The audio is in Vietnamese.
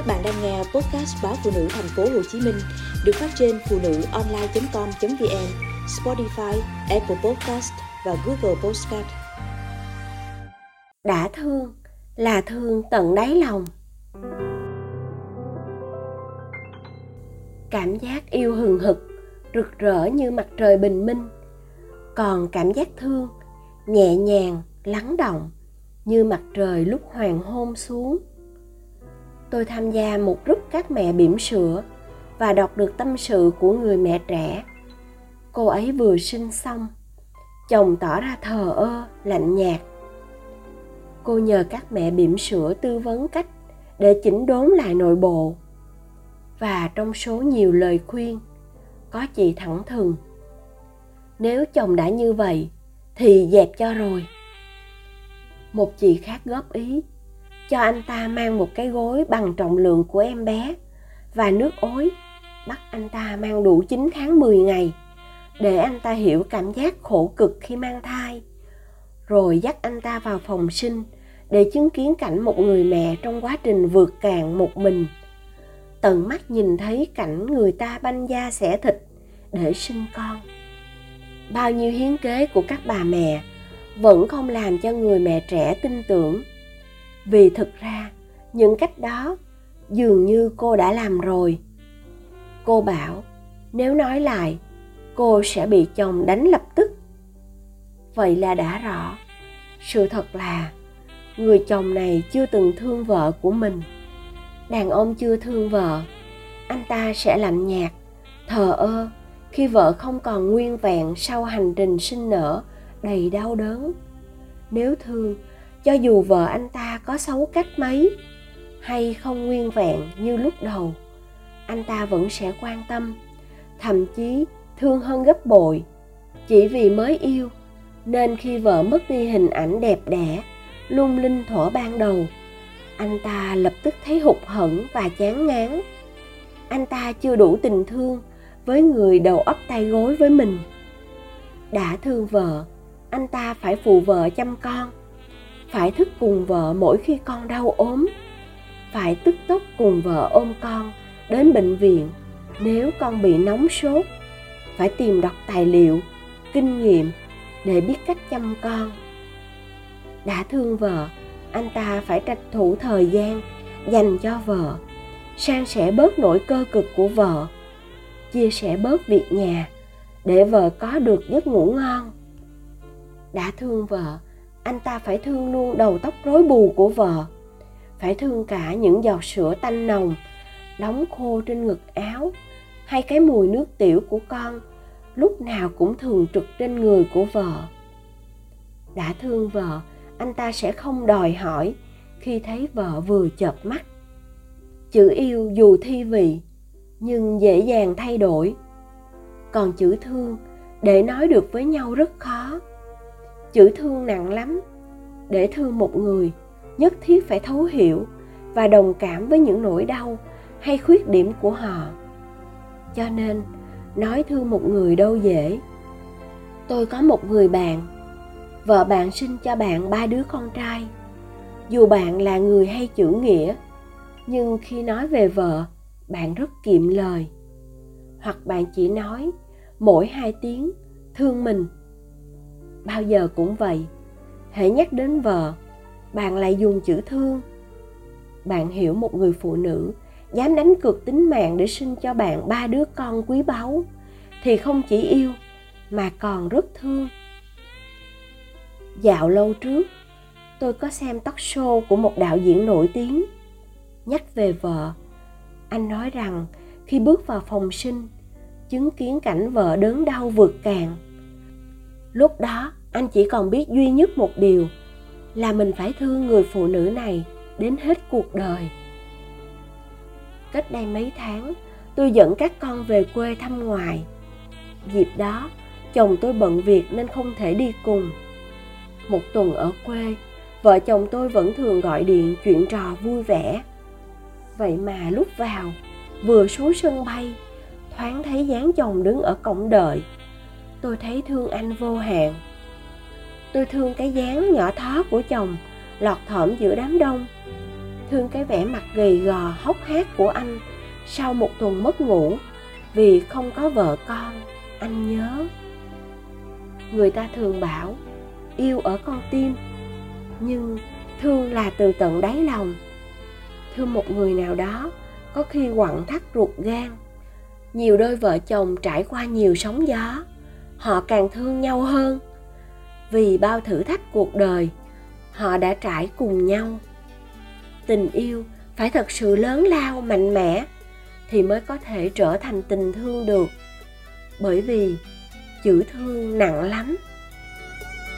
Các bạn đang nghe podcast báo phụ nữ thành phố Hồ Chí Minh được phát trên phụ nữ online.com.vn, Spotify, Apple Podcast và Google Podcast. Đã thương là thương tận đáy lòng. Cảm giác yêu hừng hực, rực rỡ như mặt trời bình minh. Còn cảm giác thương nhẹ nhàng, lắng động như mặt trời lúc hoàng hôn xuống tôi tham gia một group các mẹ bỉm sữa và đọc được tâm sự của người mẹ trẻ. Cô ấy vừa sinh xong, chồng tỏ ra thờ ơ, lạnh nhạt. Cô nhờ các mẹ bỉm sữa tư vấn cách để chỉnh đốn lại nội bộ. Và trong số nhiều lời khuyên, có chị thẳng thừng, nếu chồng đã như vậy, thì dẹp cho rồi. Một chị khác góp ý cho anh ta mang một cái gối bằng trọng lượng của em bé. Và nước ối, bắt anh ta mang đủ 9 tháng 10 ngày, để anh ta hiểu cảm giác khổ cực khi mang thai. Rồi dắt anh ta vào phòng sinh, để chứng kiến cảnh một người mẹ trong quá trình vượt cạn một mình. Tận mắt nhìn thấy cảnh người ta banh da xẻ thịt, để sinh con. Bao nhiêu hiến kế của các bà mẹ vẫn không làm cho người mẹ trẻ tin tưởng vì thực ra, những cách đó dường như cô đã làm rồi. Cô bảo, nếu nói lại, cô sẽ bị chồng đánh lập tức. Vậy là đã rõ. Sự thật là, người chồng này chưa từng thương vợ của mình. Đàn ông chưa thương vợ, anh ta sẽ lạnh nhạt, thờ ơ khi vợ không còn nguyên vẹn sau hành trình sinh nở đầy đau đớn. Nếu thương cho dù vợ anh ta có xấu cách mấy hay không nguyên vẹn như lúc đầu, anh ta vẫn sẽ quan tâm, thậm chí thương hơn gấp bội. Chỉ vì mới yêu, nên khi vợ mất đi hình ảnh đẹp đẽ, lung linh thuở ban đầu, anh ta lập tức thấy hụt hẫng và chán ngán. Anh ta chưa đủ tình thương với người đầu ấp tay gối với mình. Đã thương vợ, anh ta phải phụ vợ chăm con phải thức cùng vợ mỗi khi con đau ốm. Phải tức tốc cùng vợ ôm con đến bệnh viện nếu con bị nóng sốt. Phải tìm đọc tài liệu, kinh nghiệm để biết cách chăm con. Đã thương vợ, anh ta phải tranh thủ thời gian dành cho vợ. San sẻ bớt nỗi cơ cực của vợ. Chia sẻ bớt việc nhà để vợ có được giấc ngủ ngon. Đã thương vợ anh ta phải thương luôn đầu tóc rối bù của vợ. Phải thương cả những giọt sữa tanh nồng, đóng khô trên ngực áo, hay cái mùi nước tiểu của con, lúc nào cũng thường trực trên người của vợ. Đã thương vợ, anh ta sẽ không đòi hỏi khi thấy vợ vừa chợp mắt. Chữ yêu dù thi vị, nhưng dễ dàng thay đổi. Còn chữ thương, để nói được với nhau rất khó chữ thương nặng lắm. Để thương một người, nhất thiết phải thấu hiểu và đồng cảm với những nỗi đau hay khuyết điểm của họ. Cho nên, nói thương một người đâu dễ. Tôi có một người bạn, vợ bạn sinh cho bạn ba đứa con trai. Dù bạn là người hay chữ nghĩa, nhưng khi nói về vợ, bạn rất kiệm lời. Hoặc bạn chỉ nói mỗi hai tiếng, thương mình bao giờ cũng vậy. Hễ nhắc đến vợ, bạn lại dùng chữ thương. Bạn hiểu một người phụ nữ dám đánh cược tính mạng để sinh cho bạn ba đứa con quý báu, thì không chỉ yêu, mà còn rất thương. Dạo lâu trước, tôi có xem talk show của một đạo diễn nổi tiếng. Nhắc về vợ, anh nói rằng khi bước vào phòng sinh, chứng kiến cảnh vợ đớn đau vượt cạn. Lúc đó anh chỉ còn biết duy nhất một điều, là mình phải thương người phụ nữ này đến hết cuộc đời. Cách đây mấy tháng, tôi dẫn các con về quê thăm ngoài. Dịp đó, chồng tôi bận việc nên không thể đi cùng. Một tuần ở quê, vợ chồng tôi vẫn thường gọi điện chuyện trò vui vẻ. Vậy mà lúc vào, vừa xuống sân bay, thoáng thấy dáng chồng đứng ở cổng đợi. Tôi thấy thương anh vô hạn tôi thương cái dáng nhỏ thó của chồng, lọt thỏm giữa đám đông. Thương cái vẻ mặt gầy gò, hốc hác của anh sau một tuần mất ngủ vì không có vợ con, anh nhớ. Người ta thường bảo, yêu ở con tim. Nhưng thương là từ tận đáy lòng. Thương một người nào đó có khi quặn thắt ruột gan. Nhiều đôi vợ chồng trải qua nhiều sóng gió, họ càng thương nhau hơn vì bao thử thách cuộc đời. Họ đã trải cùng nhau. Tình yêu phải thật sự lớn lao, mạnh mẽ thì mới có thể trở thành tình thương được. Bởi vì chữ thương nặng lắm.